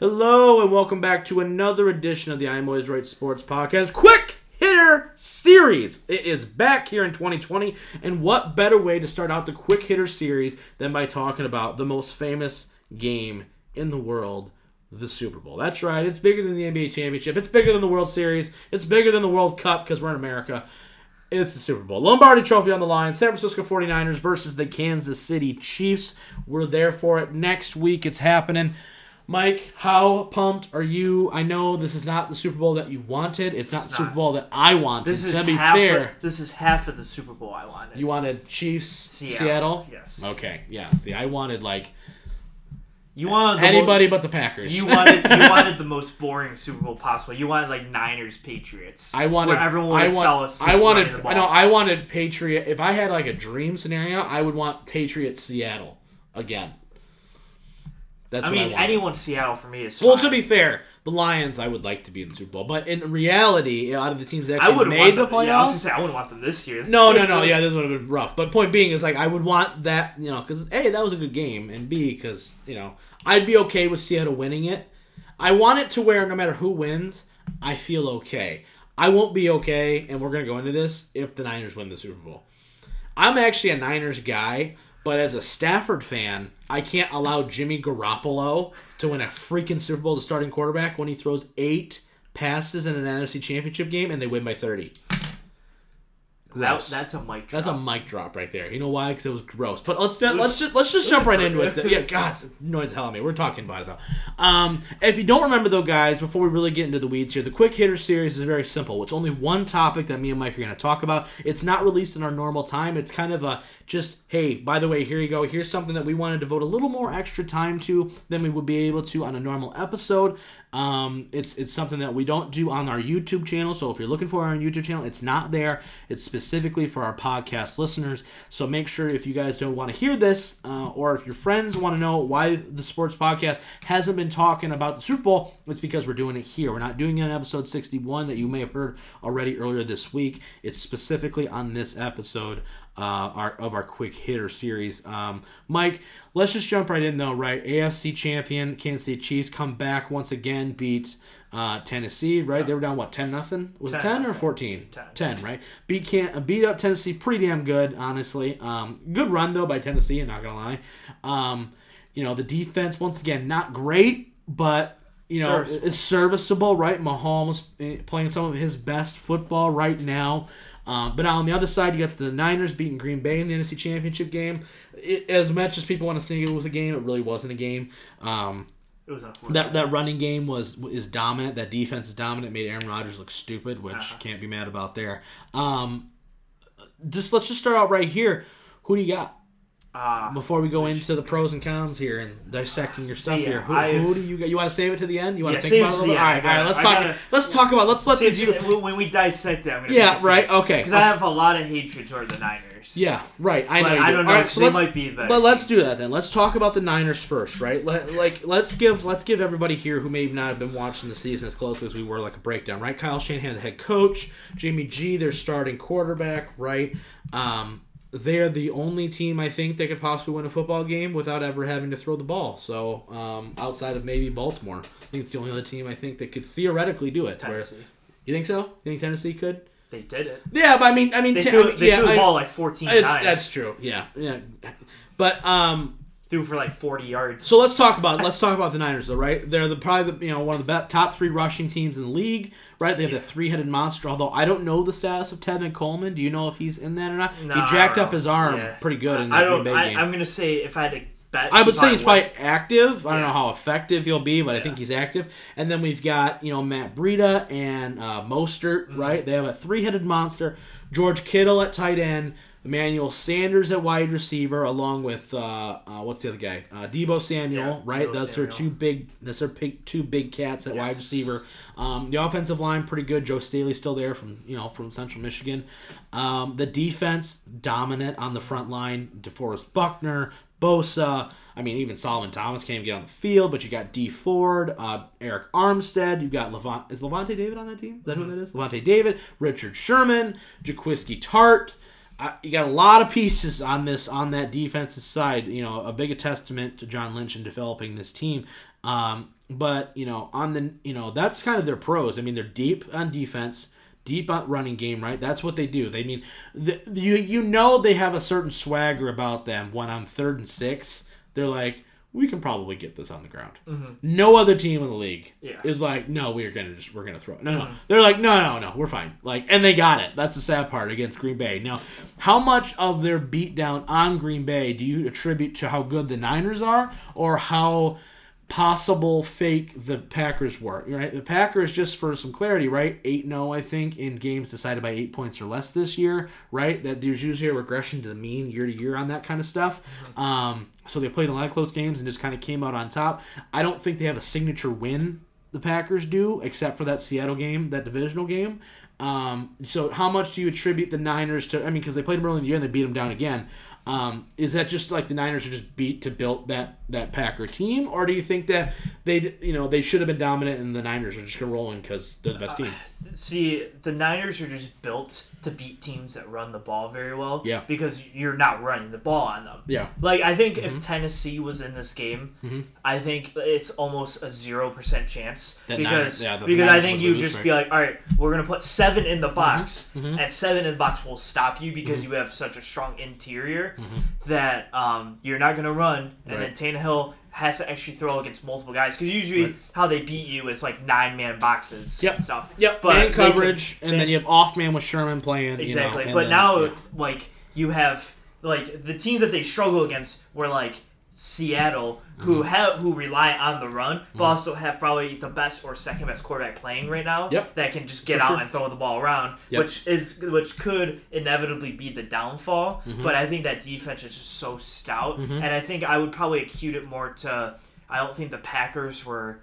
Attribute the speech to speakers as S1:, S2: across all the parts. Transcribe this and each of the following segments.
S1: Hello and welcome back to another edition of the I'm Always Right Sports Podcast Quick Hitter Series. It is back here in 2020, and what better way to start out the Quick Hitter Series than by talking about the most famous game in the world, the Super Bowl. That's right, it's bigger than the NBA Championship, it's bigger than the World Series, it's bigger than the World Cup because we're in America. It's the Super Bowl. Lombardi Trophy on the line. San Francisco 49ers versus the Kansas City Chiefs. We're there for it next week. It's happening. Mike, how pumped are you? I know this is not the Super Bowl that you wanted. It's not the Super. Bowl that I wanted.
S2: This is
S1: to be
S2: half.
S1: fair,
S2: Of, this is half of the Super Bowl I wanted.
S1: you wanted Chiefs, Seattle.
S2: Seattle, yes.
S1: Okay, yeah. See, I wanted like
S2: You wanted
S1: anybody but the Packers.
S2: You wanted you wanted the most boring Super Bowl possible. You wanted like Niners Patriots.
S1: I wanted.
S2: where everyone
S1: I want,
S2: fell asleep
S1: I wanted.
S2: the
S1: I know. I wanted Patriot. If I had like a dream scenario, I would want Patriots Seattle again. That's
S2: I mean,
S1: I
S2: anyone Seattle for me is.
S1: Well,
S2: fine.
S1: to be fair, the Lions I would like to be in the Super Bowl, but in reality, out of the teams that
S2: I
S1: actually
S2: would
S1: made the
S2: them, yeah, I was
S1: playoffs,
S2: say I wouldn't want them this year.
S1: no, no, no, yeah, this would have been rough. But point being is like I would want that, you know, because a that was a good game, and b because you know I'd be okay with Seattle winning it. I want it to where no matter who wins, I feel okay. I won't be okay, and we're gonna go into this if the Niners win the Super Bowl. I'm actually a Niners guy, but as a Stafford fan, I can't allow Jimmy Garoppolo to win a freaking Super Bowl as starting quarterback when he throws eight passes in an NFC Championship game and they win by 30.
S2: That, that's a mic.
S1: That's a
S2: drop.
S1: mic drop right there. You know why? Because it was gross. But let's let's just let's just jump right into it. Yeah, God, noise the hell of me. We're talking about it. Um, if you don't remember though, guys, before we really get into the weeds here, the quick hitter series is very simple. It's only one topic that me and Mike are going to talk about. It's not released in our normal time. It's kind of a just hey, by the way, here you go. Here's something that we want to devote a little more extra time to than we would be able to on a normal episode. Um, it's it's something that we don't do on our YouTube channel. So if you're looking for our YouTube channel, it's not there. It's specifically for our podcast listeners. So make sure if you guys don't want to hear this, uh, or if your friends want to know why the sports podcast hasn't been talking about the Super Bowl, it's because we're doing it here. We're not doing it in episode 61 that you may have heard already earlier this week. It's specifically on this episode uh, our, of our quick hitter series. Um, Mike, let's just jump right in though, right? AFC champion Kansas City Chiefs come back once again, beat uh, Tennessee, right? They were down what ten nothing? Was it
S2: 10
S1: ten or fourteen?
S2: 10.
S1: Ten, right? Beat can beat up Tennessee pretty damn good, honestly. Um, good run though by Tennessee. I'm not gonna lie. Um, you know the defense once again not great, but you know
S2: Serviceable.
S1: it's serviceable, right? Mahomes eh, playing some of his best football right now. Um, but on the other side, you got the Niners beating Green Bay in the NFC Championship game. It, as much as people want to think it was a game, it really wasn't a game. Um,
S2: It was
S1: that that running game was is dominant. That defense is dominant. Made Aaron Rodgers look stupid, which
S2: Uh-huh.
S1: can't be mad about there. Um, just let's just start out right here. Who do you got
S2: Ah,
S1: before we go into the pros and cons here and dissecting your stuff
S2: See,
S1: here? Who, who do you? You want to save it to the end? You want
S2: Yeah,
S1: to think about
S2: it
S1: it a little?
S2: the
S1: All right, all right. Let's
S2: I
S1: talk.
S2: gotta-
S1: let's talk about. Let's let the
S2: see, when we dissect it, I'm
S1: Yeah, right. Okay.
S2: Because I have a lot of hatred toward the Niners.
S1: Yeah, right. I know.
S2: But
S1: you
S2: I
S1: do.
S2: don't know,
S1: All right, so let's,
S2: might be the
S1: But let's do that then. Let's talk about the Niners first, right? Let, like, let's give let's give everybody here who may not have been watching the season as closely as we were, like a breakdown, right? Kyle Shanahan, the head coach, Jimmy G, their starting quarterback, right? Um, they're the only team I think that could possibly win a football game without ever having to throw the ball. So, um, outside of maybe Baltimore, I think it's the only other team I think that could theoretically do it. where-
S2: Tennessee.
S1: you think so? You think Tennessee could?
S2: They did it.
S1: Yeah, but I mean, I mean,
S2: They threw,
S1: I mean,
S2: they
S1: yeah,
S2: threw the
S1: I-
S2: ball like 14 times.
S1: that's true. Yeah, yeah. But um,
S2: threw for like 40 yards.
S1: so let's talk about let's talk about the Niners though, right? They're the probably the, you know one of the be- top three rushing teams in the league, right? They have the three headed monster. Although I don't know the status of Tevin Coleman. Do you know if he's in that or not?
S2: No,
S1: he jacked up his arm
S2: Yeah.
S1: pretty good in
S2: I
S1: that Green
S2: don't.
S1: Bay
S2: I,
S1: game.
S2: I'm gonna say if I had to bet,
S1: I would say he's
S2: probably
S1: probably active. I don't
S2: Yeah.
S1: know how effective he'll be, but I think he's active. And then we've got you know Matt Breida and uh, Mostert,
S2: Mm-hmm.
S1: right? They have a three-headed monster. George Kittle at tight end. Emmanuel Sanders at wide receiver, along with uh, uh, what's the other guy? Uh, Deebo Samuel,
S2: Yeah,
S1: right? Those are
S2: Samuel.
S1: two big. Those are big, two big cats at wide receiver. Um, the offensive line pretty good. Joe Staley's still there from you know from Central Michigan. Um, the defense dominant on the front line. DeForest Buckner, Bosa. I mean, even Solomon Thomas can't even get on the field. But you got Dee Ford, uh, Arik Armstead. You've got Levant. Is Lavonte David on that team? Is that who that is? Lavonte David, Richard Sherman, Jaquiski Tartt. Uh, you got a lot of pieces on this on that defensive side. You know, a big testament to John Lynch in developing this team. Um, but you know, on the you know that's kind of their pros. I mean, they're deep on defense, deep on running game, right? That's what they do. They mean the, you you know they have a certain swagger about them when on third and six, they're like. We can probably get this on the ground. Mm-hmm. No other team in the league
S2: Yeah.
S1: is like, no, we're gonna just we're gonna throw it. No, no, mm-hmm. they're like, no, no, no, we're fine. Like, and they got it. That's the sad part against Green Bay. Now, how much of their beatdown on Green Bay do you attribute to how good the Niners are, or how possible fake the Packers were? Right, the Packers, just for some clarity, right, eight 0 I think in games decided by eight points or less this year. Right, that there's usually a regression to the mean year to year on that kind of stuff. Um, so they played a lot of close games and just kind of came out on top. I don't think they have a signature win the Packers do, except for that Seattle game, that divisional game. Um, so how much do you attribute the Niners to? I mean, because they played them early in the year and they beat them down again. Um, is that just like the Niners are just beat to build that that Packer team, or do you think that they you know they should have been dominant and the Niners are just gonna roll in because they're the best team?
S2: See, the Niners are just built to beat teams that run the ball very well.
S1: Yeah.
S2: Because you're not running the ball on them.
S1: Yeah.
S2: Like I think
S1: Mm-hmm.
S2: if Tennessee was in this game, I think it's almost a zero percent chance
S1: That
S2: because
S1: Niners- yeah,
S2: because
S1: Niners
S2: I think you
S1: lose,
S2: just
S1: right?
S2: be like, all right, we're gonna put seven in the
S1: Mm-hmm.
S2: box, and seven in the box will stop you because
S1: Mm-hmm.
S2: you have such a strong interior that um, you're not gonna run, and
S1: Right.
S2: then Tannehill has to actually throw against multiple guys because usually
S1: Right.
S2: how they beat you is like nine man boxes
S1: Yep.
S2: and stuff.
S1: Yep,
S2: but
S1: man coverage,
S2: can-
S1: and
S2: they-
S1: then you have off man with Sherman playing.
S2: Exactly.
S1: You know,
S2: but
S1: then-
S2: now,
S1: yeah.
S2: like, you have like the teams that they struggle against were like Seattle, who
S1: Mm-hmm.
S2: have who rely on the run, but also have probably the best or second best quarterback playing right now.
S1: Yep.
S2: That can just get
S1: For
S2: out
S1: sure.
S2: and throw the ball around,
S1: Yep.
S2: which is which could inevitably be the downfall.
S1: Mm-hmm.
S2: But I think that defense is just so stout, and I think I would probably acute it more to. I don't think the Packers were.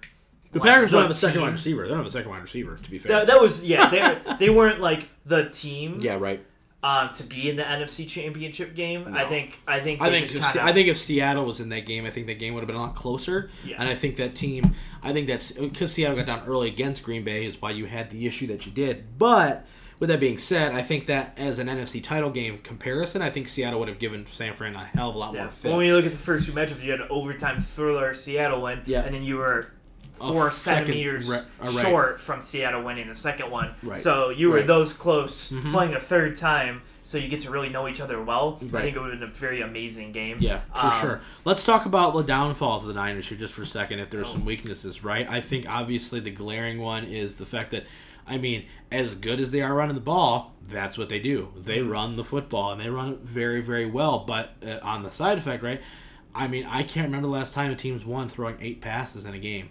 S1: the
S2: like,
S1: Packers don't have a second
S2: team.
S1: wide receiver. They don't have a second wide receiver. To be fair.
S2: That, that was yeah. They they weren't like the team
S1: yeah, right.
S2: Um, to be in the NFC Championship game. I think I think
S1: I think if,
S2: kinda-
S1: I think if Seattle was in that game, I think that game would have been a lot closer.
S2: Yeah.
S1: And I think that team, I think that's because Seattle got down early against Green Bay is why you had the issue that you did. But with that being said, I think that as an NFC title game comparison, I think Seattle would have given San Fran a hell of a lot
S2: yeah.
S1: more fits.
S2: when you look at the first two matchups, you had an overtime thriller Seattle win,
S1: Yeah.
S2: and then you were four centimeters
S1: re- uh, right.
S2: short from Seattle winning the second one.
S1: Right.
S2: So you were
S1: Right. Mm-hmm.
S2: those close playing a third time. So you get to really know each other well. I think it would have been a very amazing game.
S1: Yeah, for
S2: Um,
S1: sure. Let's talk about the downfalls of the Niners here just for a second. If there's
S2: Oh.
S1: some weaknesses, right? I think obviously the glaring one is the fact that, I mean, as good as they are running the ball, that's what they do. They
S2: Mm-hmm.
S1: run the football and they run it very, very well. But uh, on the side effect, right? I mean, I can't remember the last time a team's won throwing eight passes in a game.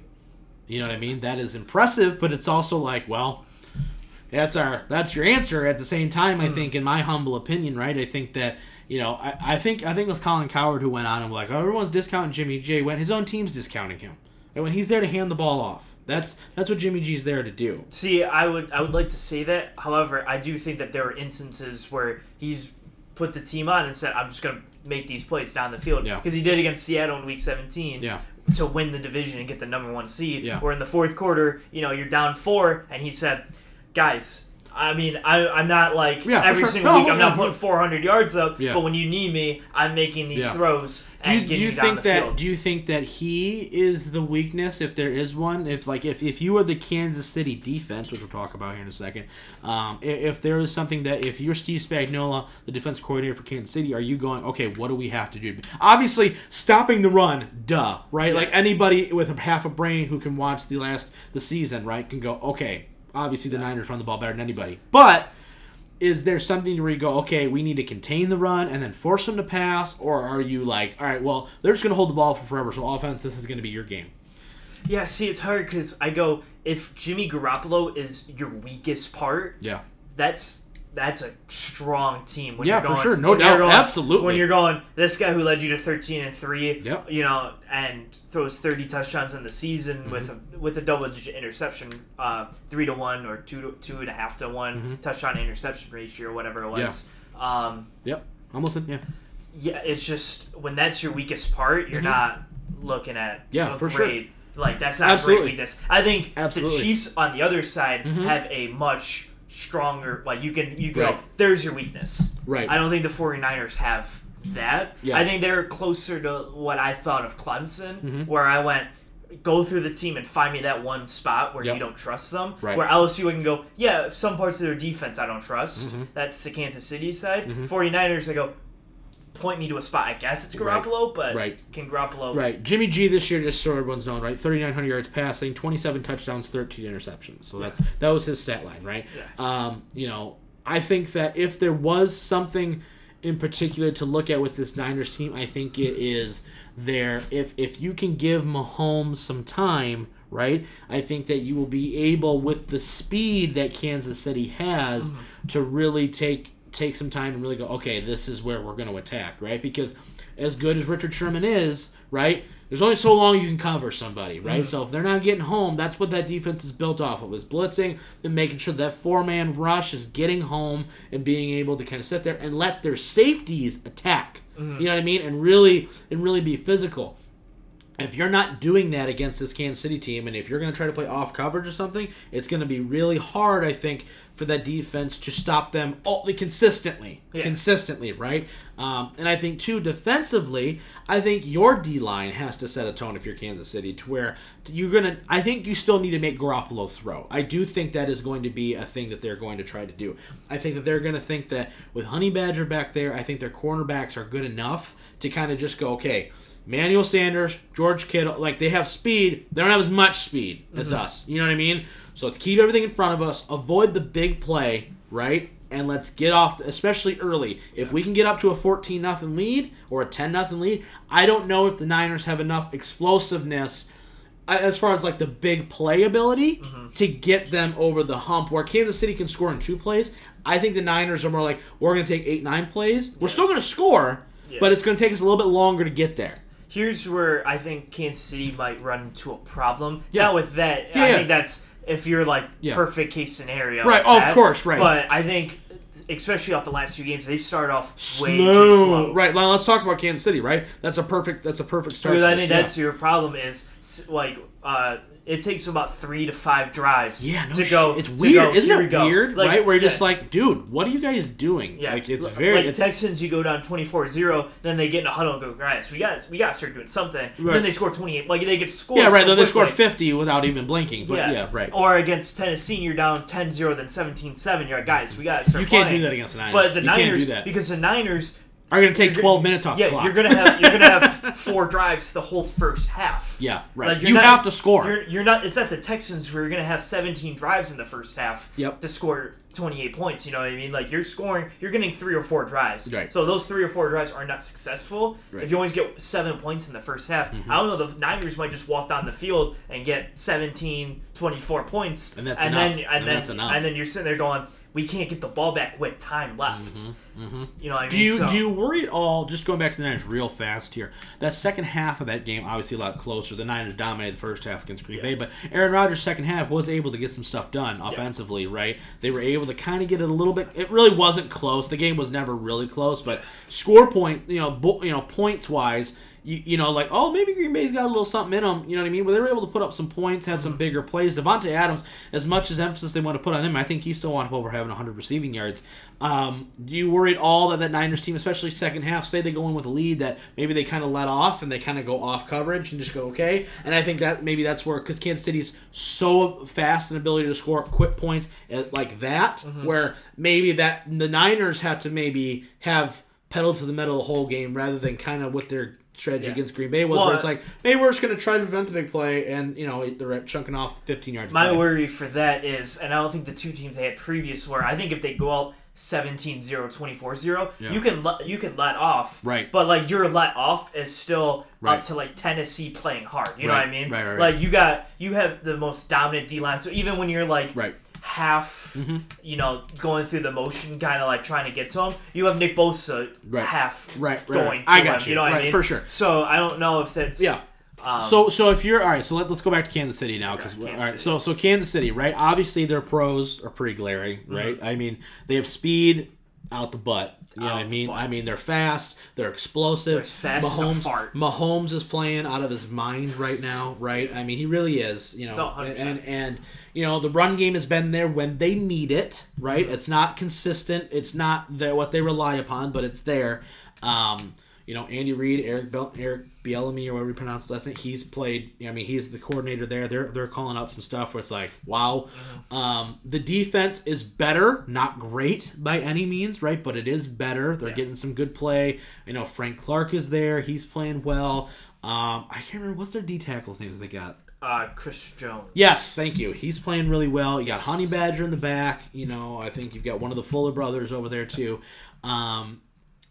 S1: You know what I mean? That is impressive, but it's also like, well, that's our that's your answer. At the same time i hmm. think in my humble opinion right i think that you know i, I think i think it was colin cowherd who went on and was like oh everyone's discounting jimmy g when his own team's discounting him. And when he's there to hand the ball off. That's that's what jimmy g's there to do.
S2: See, I would I would like to say that. However, I do think that there are instances where he's put the team on and said, "I'm just going to make these plays down the field."
S1: Yeah.
S2: Because he did against Seattle in Week 17
S1: yeah
S2: to win the division and get the number one seed.
S1: Yeah.
S2: Where in the fourth quarter, you know, you're down four, and he said, "Guys." I mean, I, I'm not like
S1: Yeah,
S2: every
S1: sure.
S2: single
S1: No,
S2: week. I'm not putting 400 yards up,
S1: Yeah.
S2: but when you need me, I'm making these
S1: Yeah.
S2: throws
S1: do you, do you think that
S2: field.
S1: do you think that he is the weakness if there is one if like if, if you are the kansas city defense which we'll talk about here in a second um, i- if, there is something that if you're steve spagnuolo the defense coordinator for kansas city are you going okay what do we have to do obviously stopping the run duh right like anybody with a half a brain who can watch the last the season right can go okay obviously the niners run the ball better than anybody. But is there something where you go, okay, we need to contain the run and then force them to pass, or are you like, all right, well, they're just going to hold the ball for forever, so offense, this is going to be your game?
S2: Yeah, see, it's hard because I go if Jimmy Garoppolo is your weakest part,
S1: Yeah,
S2: that's that's a strong team. When
S1: Yeah,
S2: you're
S1: for
S2: going,
S1: sure. No doubt.
S2: going-
S1: Absolutely.
S2: When you're going, this guy who led you to 13 and three,
S1: Yep.
S2: you know, and throws 30 touchdowns in the season
S1: Mm-hmm.
S2: with a with a double digit interception, uh, three to one or two to two and a half to one
S1: Mm-hmm.
S2: touchdown interception ratio or whatever it was. Um,
S1: yep, almost, yeah,
S2: yeah, it's just when that's your weakest part, you're not looking at
S1: Mm-hmm. Yeah,
S2: a
S1: for sure.
S2: like that's not
S1: Absolutely.
S2: great weakness. I think
S1: Absolutely. Mm-hmm.
S2: the Chiefs on the other side have a much stronger like you can you can
S1: Right.
S2: go there's your weakness.
S1: Right.
S2: I don't think the 49ers have that.
S1: Yeah.
S2: I think they're closer to what I thought of Clemson
S1: Mm-hmm.
S2: where I went go through the team and find me that one spot where
S1: Yep.
S2: you don't trust them.
S1: Right.
S2: Where LSU can go, yeah, some parts of their defense I don't trust.
S1: Mm-hmm.
S2: That's the Kansas City side. 49ers, I go, point me to a spot. I guess it's
S1: Right.
S2: Garoppolo, but
S1: Right.
S2: can Garoppolo.
S1: Right. Jimmy G this year, just so everyone's known, right? 3,900 yards passing, 27 touchdowns, 13 interceptions. So that's that was his stat line, right? Yeah. Um, you know, I think that if there was something in particular to look at with this Niners team, I think it is there. If if you can give Mahomes some time, right? I think that you will be able, with the speed that Kansas City has, to really take take some time and really go, okay, this is where we're going to attack, right? Because as good as Richard Sherman is, right? There's only so long you can cover somebody, right? Mm-hmm. So if they're not getting home, that's what that defense is built off of: is blitzing and making sure that four-man rush is getting home and being able to kind of sit there and let their safeties attack. Mm-hmm. You know what I mean? And really and really be physical if you're not doing that against this Kansas City team, and if you're going to try to play off coverage or something, it's going to be really hard, I think, for that defense to stop them all, consistently.
S2: Yeah.
S1: Consistently, right? Um, and I think, too, defensively, I think your D line has to set a tone if you're Kansas City to where you're going to. I think you still need to make Garoppolo throw. I do think that is going to be a thing that they're going to try to do. I think that they're going to think that with Honey Badger back there, I think their cornerbacks are good enough to kind of just go, okay. Manuel Sanders, George Kittle, like they have speed. They don't have as much speed as us. You know what I mean? So let's keep everything in front of us. Avoid the big play, right? And let's get off, especially early. If we can get up to a 14 nothing lead or a 10 nothing lead, I don't know if the Niners have enough explosiveness uh, as far as like the big play ability to get them over the hump where Kansas City can score in two plays. I think the Niners are more like we're going to take eight, nine plays. We're still going to score,
S2: Yeah.
S1: but it's going to take us a little bit longer to get there.
S2: Here's where I think Kansas City might run into a problem.
S1: Yeah.
S2: Now with that,
S1: Yeah,
S2: I
S1: yeah.
S2: think that's if you're like
S1: Yeah.
S2: perfect case scenario.
S1: Right, oh, of course, right.
S2: But I think, especially off the last few games, they started off way
S1: slow.
S2: too slow.
S1: Right. Now let's talk about Kansas City. Right. That's a perfect. That's a perfect start.
S2: Because I think
S1: yeah.
S2: that's your problem is like uh, it takes about three to five drives.
S1: Yeah, no
S2: to
S1: sh-
S2: go.
S1: It's
S2: to
S1: weird,
S2: go,
S1: isn't it
S2: go.
S1: weird?
S2: Like,
S1: right, where you're
S2: yeah.
S1: just like, dude, what are you guys doing?
S2: Yeah,
S1: like it's very.
S2: like
S1: it's,
S2: Texans. You go down 24-0, then they get in a huddle and go, guys, we got we got to start doing something.
S1: Right.
S2: Then they score twenty eight. Like they get scored.
S1: yeah, right.
S2: so
S1: Then they
S2: score.
S1: 50 without even blinking. But yeah,
S2: Yeah.
S1: right.
S2: Or against Tennessee, you're down 10-0, then 17-7. You're like, guys, we got to start.
S1: You can't
S2: playing.
S1: Do that against the Niners.
S2: But the
S1: you can't
S2: Niners,
S1: do that.
S2: because the Niners,
S1: are going to take
S2: you're
S1: 12
S2: gonna-
S1: minutes off
S2: yeah,
S1: the clock.
S2: you're gonna have you're gonna have four drives the whole first half.
S1: Yeah, right.
S2: Like,
S1: you
S2: not-
S1: have to score.
S2: You're, you're not. It's at the Texans where you're gonna have 17 drives in the first half.
S1: Yep.
S2: To score 28 points, you know what I mean? Like you're scoring, you're getting three or four drives.
S1: Right.
S2: So those three or four drives are not successful.
S1: Right. Mm-hmm.
S2: If you only get seven points in the first half, I don't know. The Niners might just walk down the field and get 17, 24 points,
S1: And that's
S2: and
S1: enough.
S2: then and,
S1: And
S2: then
S1: that's enough.
S2: and then you're sitting there going, we can't get the ball back with time left. You know what I mean?
S1: Mm-hmm. Do you
S2: So-
S1: do you worry at all? Just going back to the Niners real fast here. That second half of that game, obviously a lot closer. The Niners dominated the first half against Green Bay, but Aaron Rodgers' second half was able to get some stuff done offensively. Right? They were able to kind of get it a little bit. It really wasn't close. The game was never really close, but score point, you know, bo- you know, points wise. You, you know, like oh, maybe Green Bay's got a little something in them. You know what I mean? But they were able to put up some points, have some mm-hmm. bigger plays. Davante Adams, as much as emphasis they want to put on him, I think he still wound up over having 100 receiving yards. Um, do you worry at all that that Niners team, especially second half, say they go in with a lead that maybe they kind of let off and they kind of go off coverage and just go okay? And I think that maybe that's where because Kansas City's so fast in ability to score quick points at, like that, mm-hmm. where maybe that the Niners have to maybe have pedal to the metal the whole game rather than kind of what their strategy
S2: Yeah.
S1: against Green Bay was,
S2: Well,
S1: where it's like maybe we're just going to try to prevent the big play and you know they're chunking off 15 yards.
S2: My
S1: play.
S2: worry for that is, and I don't think the two teams they had previous were, I think if they go out 17-0, 24-0,
S1: Yeah.
S2: you can let, you can let off.
S1: Right.
S2: But like your let off is still
S1: Right.
S2: up to like Tennessee playing hard. You know what I mean?
S1: right, right, right.
S2: Like you got you have the most dominant D line. So even when you're like
S1: Right.
S2: Half
S1: Mm-hmm.
S2: you know, going through the motion kinda like trying to get to him, you have Nick Bosa
S1: Right.
S2: half
S1: Right, right,
S2: going
S1: right.
S2: to
S1: I
S2: him.
S1: got you.
S2: know what
S1: Right,
S2: I mean?
S1: for sure.
S2: So I don't know if that's
S1: Yeah.
S2: um,
S1: So so if you're all right, so let, let's go back to Kansas City now because all right.
S2: City.
S1: So so Kansas City, right? Obviously their pros are pretty glaring,
S2: Mm-hmm.
S1: right? I mean they have speed out the butt. You know what I mean? I mean they're fast, they're explosive.
S2: They're fast
S1: Mahomes,
S2: fart.
S1: Mahomes is playing out of his mind right now, right? I mean he really is. You know,
S2: No, 100%.
S1: and and you know the run game has been there when they need it, right?
S2: Mm-hmm.
S1: It's not consistent. It's not the, what they rely upon, but it's there. Um, you know Andy Reid, Eric Bel- Eric Bielemy or whatever you pronounce last name. He's played. I mean, he's the coordinator there. They're they're calling out some stuff where it's like, wow. Um, the defense is better, not great by any means, right? But it is better. They're
S2: Yeah.
S1: getting some good play. You know, Frank Clark is there. He's playing well. Um, I can't remember what's their D tackles names that they got.
S2: Uh, Chris Jones.
S1: Yes, thank you. He's playing really well. You got Honey Badger in the back. You know, I think you've got one of the Fuller brothers over there too. Um,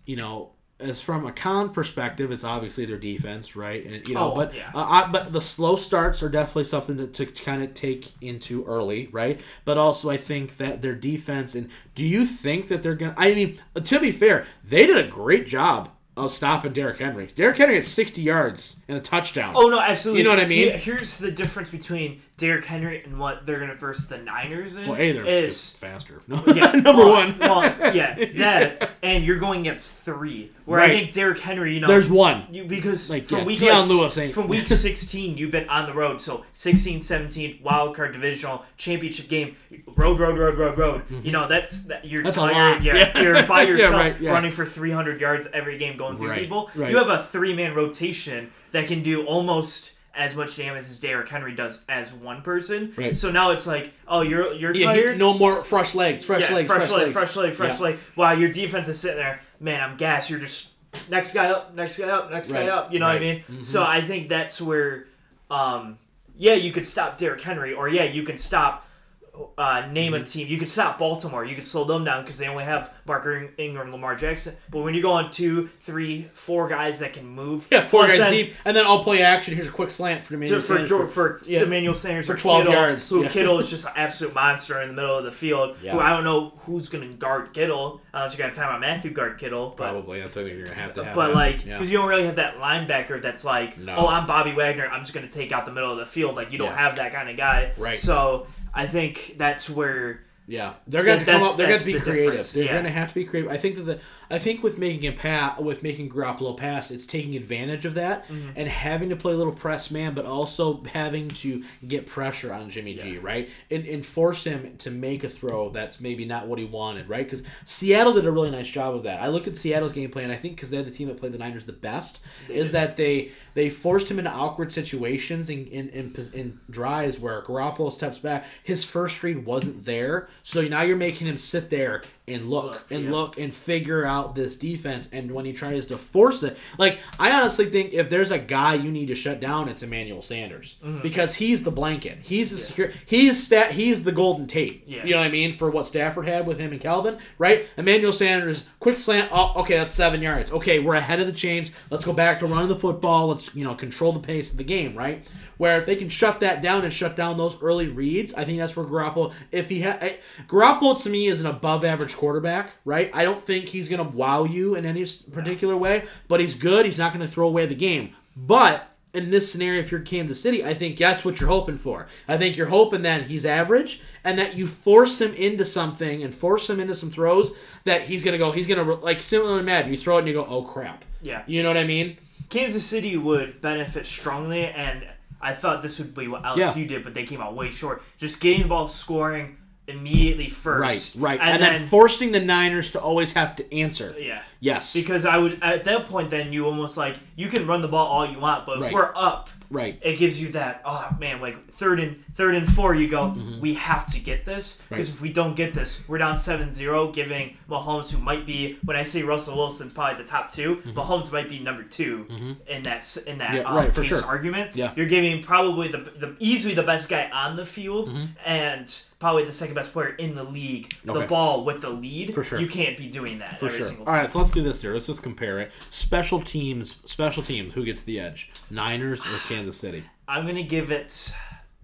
S1: you know, as from a con perspective, it's obviously their defense, right? And you know,
S2: Oh,
S1: but
S2: yeah.
S1: uh, I, but the slow starts are definitely something to, to kind of take into early, right? But also, I think that their defense and do you think that they're gonna? I mean, to be fair, they did a great job Oh, of stopping Derrick Henry. Derrick Henry had sixty yards and a touchdown.
S2: Oh no, absolutely.
S1: You know what I mean?
S2: Here- here's the difference between Derrick Henry and what they're gonna verse the Niners in.
S1: well, a
S2: is
S1: faster. No,
S2: yeah,
S1: number
S2: well,
S1: one.
S2: Well, yeah, that and you're going against three. Where
S1: Right.
S2: I think Derrick Henry, you know,
S1: There's one.
S2: You, because
S1: Like,
S2: from
S1: yeah,
S2: week
S1: Deion
S2: like,
S1: Lewis ain't-
S2: from week 16 you've been on the road so 16 17 wild card divisional championship game road road road road road you know that's that you're
S1: Mm-hmm. That's a
S2: tired
S1: lot.
S2: yeah,
S1: Yeah.
S2: you're by
S1: Yeah,
S2: yourself
S1: right, yeah.
S2: running for 300 yards every game going through
S1: Right,
S2: people
S1: right.
S2: you have a three man rotation that can do almost as much damage as Derrick Henry does as one person
S1: Right.
S2: so now it's like oh you're you're
S1: Yeah,
S2: tired
S1: no more fresh legs, fresh
S2: yeah,
S1: legs,
S2: fresh,
S1: fresh,
S2: leg,
S1: legs.
S2: fresh leg, fresh
S1: Yeah.
S2: leg. While your defense is sitting there, man, I'm gassed. You're just next guy up, next guy up, next
S1: Right,
S2: guy up. You know what I
S1: right.
S2: mean?
S1: Mhm.
S2: So I think that's where, um, yeah, you could stop Derrick Henry, or yeah, you can stop. Uh, name
S1: Mm-hmm.
S2: a team. You could stop Baltimore. You could slow them down because they only have Mark Ingram, Lamar Jackson. But when you go on two, three, four guys that can move,
S1: Yeah, four guys
S2: then-
S1: deep, and then I'll play action. Here's a quick slant for Emmanuel
S2: for
S1: Sanders.
S2: George, for
S1: yeah.
S2: Emmanuel Sanders
S1: For 12
S2: Kittle,
S1: yards,
S2: who
S1: yeah.
S2: Kittle is just an absolute monster in the middle of the field.
S1: Yeah.
S2: Who I don't know who's going to guard Kittle unless going to have time on Mathieu guard Kittle. But
S1: Probably that's something you're gonna have to have.
S2: but like, because you don't really have that linebacker that's like,
S1: No.
S2: oh, I'm Bobby Wagner. I'm just going to take out the middle of the field. Like you don't have that kind of guy.
S1: Right.
S2: So I think that's where
S1: Yeah, they're going to come up. They're going to be
S2: the
S1: creative.
S2: difference,
S1: They're
S2: yeah.
S1: going to have to be creative. I think that the I think with making a pass with making Garoppolo pass, it's taking advantage of that
S2: Mm-hmm.
S1: and having to play a little press man, but also having to get pressure on Jimmy G, right, and and force him to make a throw that's maybe not what he wanted, right? Because Seattle did a really nice job of that. I look at Seattle's game plan. I think because they're the team that played the Niners the best, is that they they forced him into awkward situations in in, in, in drives where Garoppolo steps back. His first read wasn't there, so now you're making him sit there and look,
S2: Look,
S1: and
S2: yeah.
S1: look and figure out this defense. And when he tries to force it, like I honestly think if there's a guy you need to shut down, it's Emmanuel Sanders
S2: Mm-hmm.
S1: because he's the blanket. He's the secure. He's stat. He's the golden Tate.
S2: Yeah.
S1: You know what I mean for what Stafford had with him and Calvin, right? Emmanuel Sanders, quick slant. Oh, okay, that's seven yards. Okay, we're ahead of the chains. Let's go back to running the football. Let's you know control the pace of the game, right? Where they can shut that down and shut down those early reads. I think that's where Garoppolo, if he had Garoppolo to me is an above average quarterback, right? I don't think he's gonna wow you in any particular way, but he's good. He's not gonna throw away the game, but in this scenario, if you're Kansas City, I think that's what you're hoping for. I think you're hoping that he's average and that you force him into something and force him into some throws that he's gonna go. He's gonna like similar to Madden. You throw it and you go, oh crap.
S2: yeah,
S1: You know what I mean?
S2: Kansas City would benefit strongly, and I thought this would be what LSU did, but they came out way short. Just getting the ball, scoring immediately first,
S1: Right, right,
S2: and,
S1: and,
S2: then,
S1: then, forcing the Niners to always have to answer.
S2: yeah.
S1: Yes,
S2: Because I would at that point, then you almost like you can run the ball all you want, but if
S1: Right.
S2: we're up,
S1: right.
S2: it gives you that oh man, like third and third and four, you go, we have to get this because
S1: Mm-hmm. Right.
S2: if we don't get this, we're down 7-0, giving Mahomes, who might be when I say Russell Wilson's probably the top 2 Mahomes might be number 2 in that in that
S1: Mm-hmm. Yeah,
S2: um,
S1: right,
S2: case
S1: sure.
S2: argument.
S1: Yeah.
S2: you're giving probably the, the easily the best guy on the field
S1: Mm-hmm.
S2: and probably the second best player in the league. The ball with the lead,
S1: For sure.
S2: You can't be doing that
S1: For
S2: every
S1: sure. All right, so let's do this here. Let's just compare it. Special teams, special teams. Who gets the edge? Niners or Kansas City?
S2: I'm gonna give it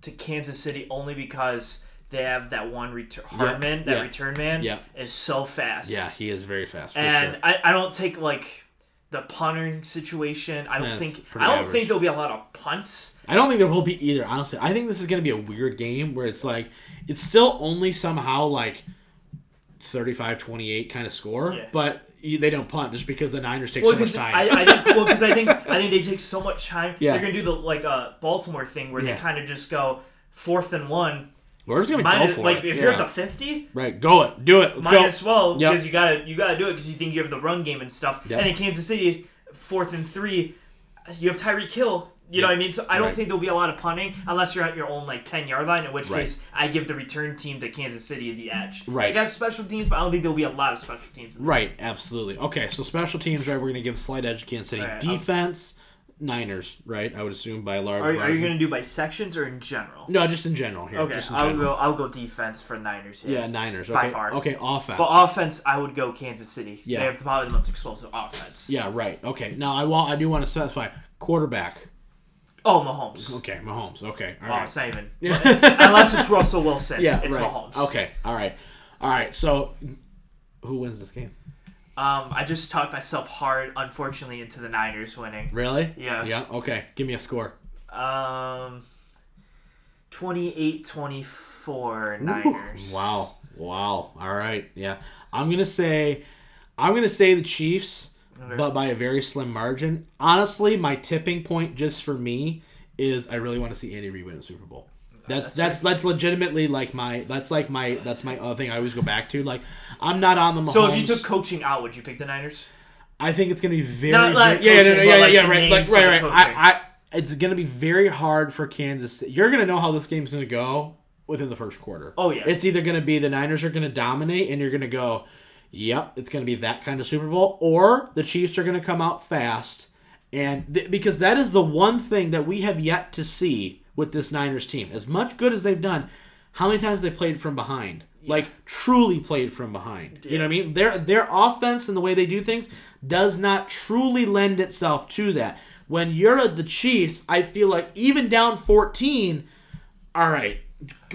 S2: to Kansas City only because they have that one return Hardman, that
S1: yeah.
S2: return man
S1: Yeah.
S2: is so fast.
S1: Yeah, he is very fast for
S2: and
S1: sure.
S2: I, I don't take like the punting situation. I don't
S1: Yeah,
S2: think I don't
S1: average.
S2: think there'll be a lot of punts.
S1: I don't think there will be either. Honestly, I think this is going to be a weird game where it's like it's still only somehow like 35-28 kind of score,
S2: Yeah.
S1: but you- they don't punt just because the Niners take
S2: Well,
S1: so much time.
S2: I, I think well, because I think I think they take so much time.
S1: Yeah.
S2: They're gonna do the like a Baltimore thing where
S1: Yeah.
S2: they kind of just go fourth and one.
S1: We're just going to
S2: Might
S1: go for
S2: like
S1: it.
S2: if you're at the fifty,
S1: right, go it, do it. Let's
S2: might
S1: go.
S2: as well
S1: Yep.
S2: because you gotta you gotta do it because you think you have the run game and stuff.
S1: Yep.
S2: And in Kansas City, fourth and three, you have Tyreek Hill. You know what I mean? So I don't
S1: Right.
S2: think there'll be a lot of punting unless you're at your own like ten yard line. In which
S1: Right.
S2: case, I give the return team to Kansas City the edge.
S1: Right.
S2: I guess special teams, but I don't think there'll be a lot of special teams.
S1: Right, absolutely. Okay, so special teams, right? We're gonna give slight edge to Kansas City.
S2: Right,
S1: Defense, Niners, right? I would assume by a large
S2: Are, are you going to do by sections or in general?
S1: No, just in general here.
S2: Okay,
S1: just in
S2: I'll
S1: general.
S2: go. I'll go defense for Niners here.
S1: Yeah, Niners. Okay.
S2: By far.
S1: Okay, offense.
S2: But offense, I would go Kansas City.
S1: Yeah.
S2: They have probably the most explosive offense.
S1: yeah, right. Okay. Now I want. I do want to specify quarterback.
S2: Oh, Mahomes.
S1: Okay, Mahomes. Okay. All
S2: Oh,
S1: right.
S2: not even. Unless it's Russell Wilson.
S1: Yeah,
S2: it's
S1: right.
S2: Mahomes.
S1: Okay. All right. All right. So, who wins this game?
S2: Um, I just talked myself hard, unfortunately, into the Niners winning.
S1: Really?
S2: Yeah.
S1: Yeah. Okay. Give me a score.
S2: Um, 28-24 Niners.
S1: Wow. Wow. All right. Yeah. I'm gonna say, I'm gonna say the Chiefs,
S2: Okay.
S1: but by a very slim margin. Honestly, my tipping point just for me is I really want to see Andy Reid win a Super Bowl. That's that's that's, legitimately like my that's like my that's my other thing I always go back to. Like I'm not on the Mahomes.
S2: So if you took coaching out, would you pick the Niners?
S1: I think it's gonna be very,
S2: Not like
S1: very- yeah,
S2: coaching,
S1: no, no, yeah,
S2: like
S1: yeah,
S2: the
S1: right, like right, right. I. I, it's gonna be very hard for Kansas. City. You're gonna know how this game's gonna go within the first quarter.
S2: Oh, yeah.
S1: it's either gonna be the Niners are gonna dominate, and you're gonna go, yep, it's gonna be that kind of Super Bowl, or the Chiefs are gonna come out fast, and th- because that is the one thing that we have yet to see with this Niners team. As much good as they've done, how many times they played from behind? Like truly played from behind. You know what I mean? Their their offense and the way they do things does not truly lend itself to that. When you're at the Chiefs, I feel like even down 14, all right,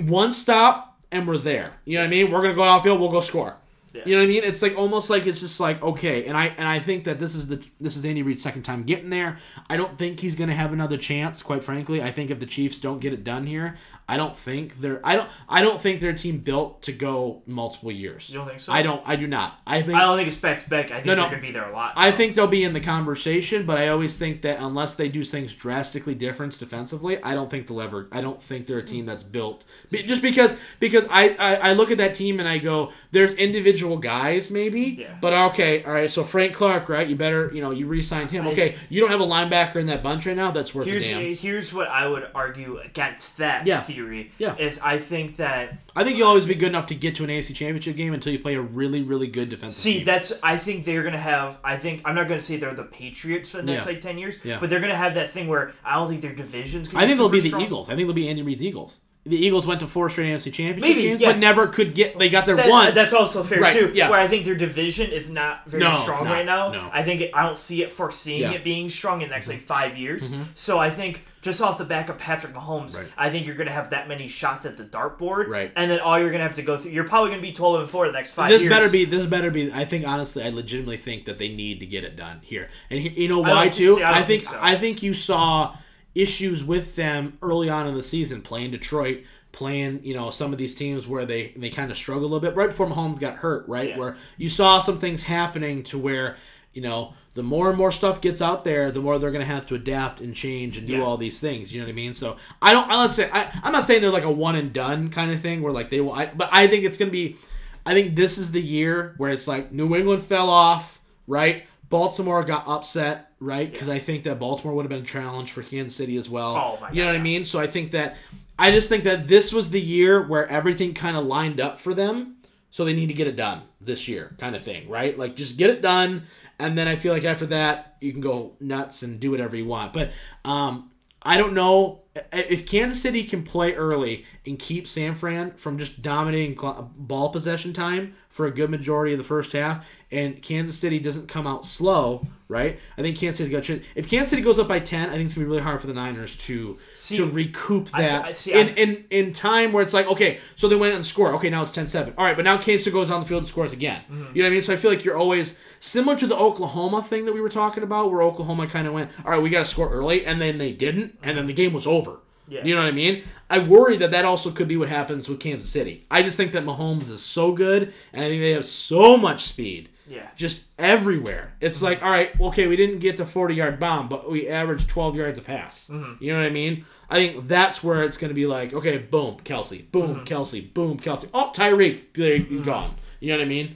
S1: one stop and we're there. You know what I mean? We're gonna go downfield, we'll go score. You know what I mean? It's like almost like it's just like okay, and I and I think that this is the this is Andy Reid's second time getting there. I don't think he's gonna have another chance. Quite frankly, I think if the Chiefs don't get it done here, I don't think they're I don't I don't think they're a team built to go multiple years.
S2: You don't think so?
S1: I don't. I do not. I think
S2: I don't think it's back to back. I think
S1: No,
S2: they're
S1: no.
S2: going to be there a lot.
S1: I think they'll be in the conversation, but I always think that unless they do things drastically different defensively, I don't think they'll ever. I don't think they're a team that's built just because because I, I I look at that team and I go, there's individual guys maybe,
S2: Yeah.
S1: but okay, all right. So Frank Clark, right? You better you know you re-signed him. Okay, you don't have a linebacker in that bunch right now. That's worth
S2: Here's
S1: a damn.
S2: here's what I would argue against that
S1: Yeah.
S2: theory.
S1: Yeah.
S2: Is I think that
S1: I think you'll always be good enough to get to an AFC Championship game until you play a really really good defensive
S2: see
S1: team.
S2: that's I think they're gonna have I think I'm not gonna say they're the Patriots for the next
S1: Yeah.
S2: like ten years,
S1: Yeah.
S2: but they're gonna have that thing where I don't think their divisions.
S1: I think they'll be the. Eagles. I think they'll be Andy Reid's Eagles. The Eagles went to four straight AFC Championship
S2: Maybe,
S1: games,
S2: yeah.
S1: but never could get. They got there
S2: That-
S1: once.
S2: That's also fair
S1: Right,
S2: too.
S1: yeah.
S2: Where I think their division is not very
S1: No,
S2: strong
S1: not.
S2: right now.
S1: No.
S2: I think it, I don't see it foreseeing
S1: Yeah. Mm-hmm.
S2: it being strong in the next like five years. So I think just off the back of Patrick Mahomes,
S1: Right.
S2: I think you're gonna have that many shots at the dartboard.
S1: Right.
S2: And then all you're gonna have to go through. You're probably gonna be 12 and four the next five
S1: This
S2: years.
S1: better be. This better be. I think honestly, I legitimately think that they need to get it done here. And you know why
S2: think-
S1: too?
S2: see, I
S1: I think
S2: think so.
S1: I think you saw issues with them early on in the season, playing Detroit, playing you know some of these teams where they they kind of struggle a little bit right before Mahomes got hurt, right?
S2: Yeah.
S1: Where you saw some things happening to where you know the more and more stuff gets out there, the more they're going to have to adapt and change and do
S2: Yeah.
S1: all these things. You know what I mean? So I don't. I let's say I, I'm not saying they're like a one and done kind of thing where like they will. I, but I think it's going to be. I think this is the year where it's like New England fell off, right? Baltimore got upset, right? Because I think that Baltimore would have been a challenge for Kansas City as well.
S2: Oh, my
S1: you know
S2: God.
S1: what I mean? So I think that I just think that this was the year where everything kind of lined up for them. So they need to get it done this year, kind of thing, right? Like just get it done, and then I feel like after that you can go nuts and do whatever you want. But um, I don't know if Kansas City can play early and keep San Fran from just dominating ball possession time for a good majority of the first half, and Kansas City doesn't come out slow, right? I think Kansas City got if Kansas City goes up by ten, I think it's gonna be really hard for the Niners to
S2: See,
S1: to recoup
S2: I-
S1: that
S2: I- see,
S1: in,
S2: I-
S1: in in time where it's like okay, so they went and score. Okay, now it's 10-7. All right, but now Kansas City goes down the field and scores again.
S2: Mm-hmm.
S1: You know what I mean? So I feel like you're always similar to the Oklahoma thing that we were talking about, where Oklahoma kind of went, all right, we got to score early, and then they didn't, and then the game was over.
S2: Yeah.
S1: You know what I mean? I worry that that also could be what happens with Kansas City. I just think that Mahomes is so good, and I think they have so much speed.
S2: Yeah.
S1: Just everywhere. It's mm-hmm. like, all right, okay, we didn't get the 40 yard bomb, but we averaged 12 yards a pass. Mm-hmm. You know what I mean? I think that's where it's going to be like, okay, boom, Kelce, boom, mm-hmm. Kelce, boom, Kelce. Oh, Tyreek, there you gone. You know what I mean?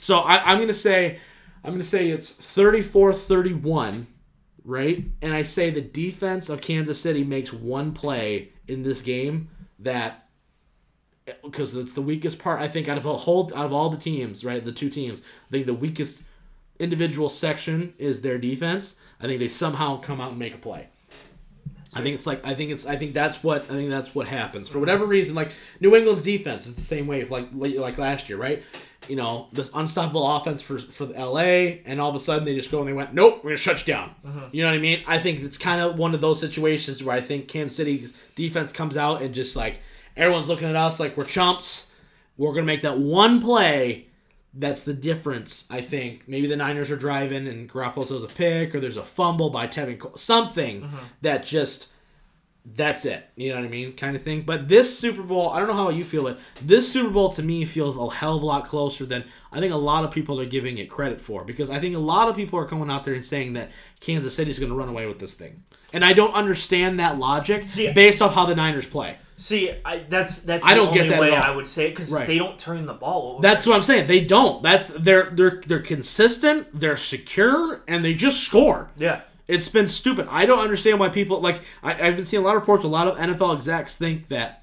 S1: So I, I'm going to say, I'm going to say it's 34 31, right? And I say the defense of Kansas City makes one play in this game that because it's the weakest part I think out of a whole out of all the teams, right? The two teams, I think the weakest individual section is their defense. I think they somehow come out and make a play. I think it's like I think it's I think that's what I think that's what happens for whatever reason. Like New England's defense is the same way, like like last year, right? You know, this unstoppable offense for for the L.A. and all of a sudden they just go and they went, nope, we're gonna shut you down. Mm-hmm. You know what I mean? I think it's kind of one of those situations where I think Kansas City's defense comes out and just like everyone's looking at us like we're chumps. We're gonna make that one play that's the difference, I think. Maybe the Niners are driving and Garoppolo throws a pick, or there's a fumble by Tevin Cole. Something mm-hmm. that just, that's it. You know what I mean? Kind of thing. But this Super Bowl, I don't know how you feel it. This Super Bowl to me feels a hell of a lot closer than I think a lot of people are giving it credit for. Because I think a lot of people are coming out there and saying that Kansas City is going to run away with this thing. And I don't understand that logic
S2: See-
S1: based off how the Niners play.
S2: See, I, that's that's
S1: I don't get
S2: only
S1: that
S2: way. I would say it because
S1: Right.
S2: they don't turn the ball over.
S1: That's what I'm saying. They don't. That's they're they're they're consistent. They're secure, and they just score.
S2: yeah.
S1: It's been stupid. I don't understand why people like. I, I've been seeing a lot of reports. A lot of NFL execs think that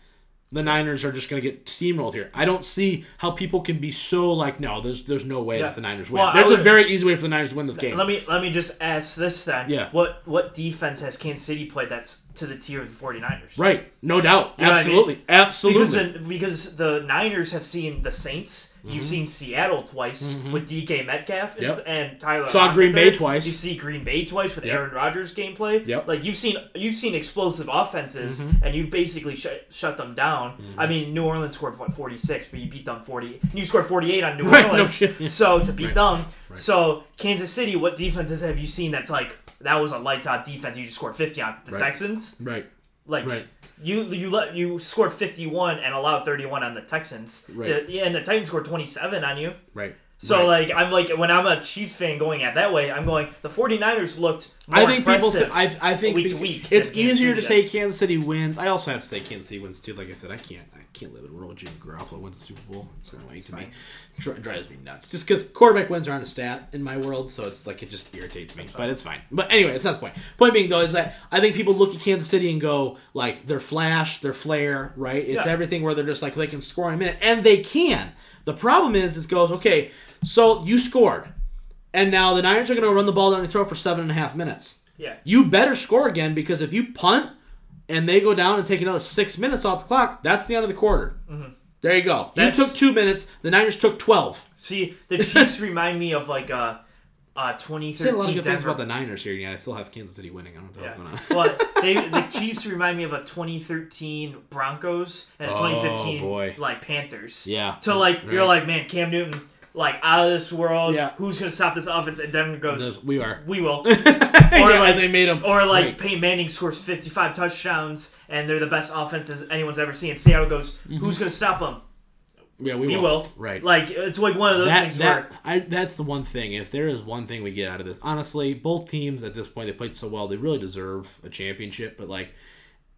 S1: the Niners are just going to get steamrolled here. I don't see how people can be so like, no, there's there's no way
S2: Yeah.
S1: that the Niners win.
S2: Well,
S1: there's a very easy way for the Niners to win this game.
S2: Let me let me just ask this then.
S1: Yeah.
S2: What what defense has Kansas City played that's to the tier of the 49ers?
S1: right? No doubt.
S2: know what I mean?
S1: Absolutely. Absolutely.
S2: Because because the Niners have seen the Saints, you've seen Seattle twice with DK Metcalf and,
S1: Mm-hmm. Yep.
S2: and Tyler.
S1: Saw Green Bay twice.
S2: You see Green Bay twice with
S1: Yep.
S2: Aaron Rodgers gameplay.
S1: Yep.
S2: Like you've seen you've seen explosive offenses
S1: Mm-hmm.
S2: and you've basically shut shut them down. I mean, New Orleans scored what 46, but you beat them 40. You scored 48 on New
S1: Right, no
S2: Orleans.
S1: shit.
S2: So to beat
S1: Right.
S2: them, so Kansas City, what defenses have you seen that's like that was a lights out defense? You just scored 50 on the
S1: Right.
S2: Texans.
S1: right.
S2: Like
S1: Right.
S2: you you let you scored 51 and allowed 31 on the Texans.
S1: Right.
S2: The- yeah, and the Titans scored 27 on you.
S1: Right.
S2: So
S1: Right.
S2: like I'm like when I'm a Chiefs fan going at that way, I'm going the 49ers looked more
S1: I think people. Th- I, I think
S2: week to week
S1: it's easier to say Kansas City wins. I also have to say Kansas City wins too. Like I said, I can't. I can't live in a world where Jimmy Garoppolo wins the Super Bowl. It's annoying to me. Dri- drives me nuts. Just because quarterback wins aren't a stat in my world, so it's like it just irritates me. But it's fine. But anyway, it's not the point. Point being though is that I think people look at Kansas City and go like their flash, their flair, right? It's
S2: Yeah.
S1: everything where they're just like they can score in a minute, and they can. The problem is, it goes okay. So you scored. And now the Niners are going to run the ball down your throat for seven and a half minutes.
S2: Yeah.
S1: You better score again because if you punt and they go down and take another six minutes off the clock, that's the end of the quarter. There you go.
S2: Mm-hmm. That's-
S1: you took two minutes. The Niners took twelve.
S2: See, the Chiefs remind me of like uh uh
S1: Said a
S2: 2013
S1: lot of good things about the Niners here. Yeah, I still have Kansas City winning. I don't know
S2: Yeah.
S1: what's going on.
S2: but they, the Chiefs remind me of a 2013 Broncos and a 2015
S1: Oh, boy.
S2: like Panthers.
S1: Yeah.
S2: So like you're like, man, Cam Newton, like out of this world.
S1: Yeah.
S2: Who's gonna stop this offense? And Denver goes,
S1: Those- we are.
S2: we will.
S1: yeah,
S2: like-
S1: they made them.
S2: Or like
S1: Right.
S2: Peyton Manning scores 55 touchdowns and they're the best offenses anyone's ever seen. Seattle goes,
S1: Mm-hmm.
S2: who's gonna stop them?
S1: Yeah, we,
S2: We
S1: will.
S2: will.
S1: Right.
S2: Like it's like one of those
S1: that,
S2: things
S1: that
S2: where
S1: I, that's the one thing. If there is one thing we get out of this, honestly, both teams at this point they played so well, they really deserve a championship. But like,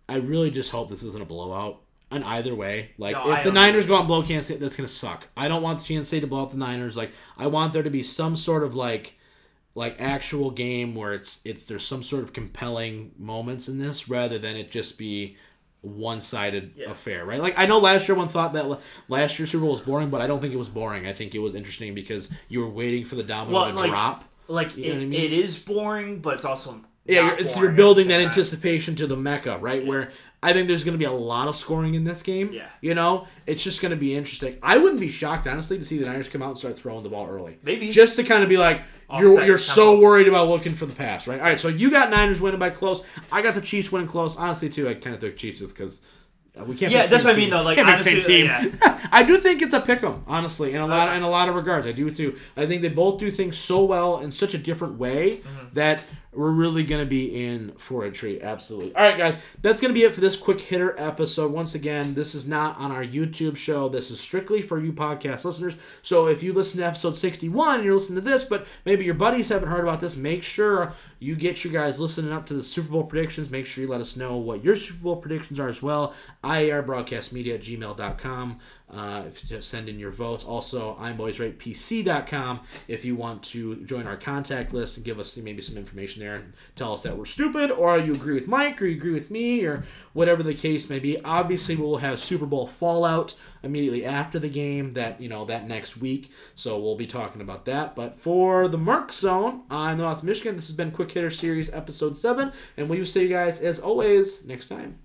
S1: I really just hope this isn't a blowout. And either way, like
S2: No, I
S1: if the
S2: agree.
S1: Niners go out and blow Kansas City, that's gonna suck. I don't want the Kansas City to blow out the Niners. Like I want there to be some sort of like like actual game where it's it's there's some sort of compelling moments in this rather than it just be one-sided
S2: Yeah.
S1: affair, right? Like I know last year one thought that last year's Super Bowl was boring, but I don't think it was boring. I think it was interesting because you were waiting for the domino
S2: Well,
S1: to
S2: like,
S1: drop.
S2: like
S1: You know
S2: it,
S1: I mean?
S2: it is boring, but it's also
S1: Yeah, it's you're building that
S2: time.
S1: anticipation to the mecca, right? Where I think there's going to be a lot of scoring in this game.
S2: Yeah.
S1: you know, it's just going to be interesting. I wouldn't be shocked, honestly, to see the Niners come out and start throwing the ball early.
S2: Maybe.
S1: just to kind of be like, you're you're so
S2: tempo.
S1: worried about looking for the pass, right? All right, so you got Niners winning by close. I got the Chiefs winning close. Honestly, too, I kind of took Chiefs just because. We can't.
S2: Yeah, that's
S1: same
S2: what I mean,
S1: team.
S2: though, like,
S1: can't pick the same
S2: honestly,
S1: team.
S2: yeah.
S1: I do think it's a pick 'em, honestly, in a lot
S2: Uh,
S1: in a lot of regards. I do too. I think they both do things so well in such a different way
S2: Mm-hmm.
S1: that we're really going to be in for a treat. Absolutely. All right, guys, that's going to be it for this quick hitter episode. Once again, this is not on our YouTube show. This is strictly for you podcast listeners. So if you listen to episode 61 and you're listening to this, but maybe your buddies haven't heard about this, make sure you get your guys listening up to the Super Bowl predictions. Make sure you let us know what your Super Bowl predictions are as well. IAR broadcast media at gmail.com. Uh, if you send in your votes. Also, imalwaysrightpc.com if you want to join our contact list and give us maybe some information there and tell us that we're stupid or you agree with Mike or you agree with me or whatever the case may be. Obviously, we'll have Super Bowl fallout immediately after the game that, you know, that next week. So we'll be talking about that. But for the Merc Zone, I'm North Michigan. This has been Quick Hitter Series episode 7 and we will see you guys as always next time.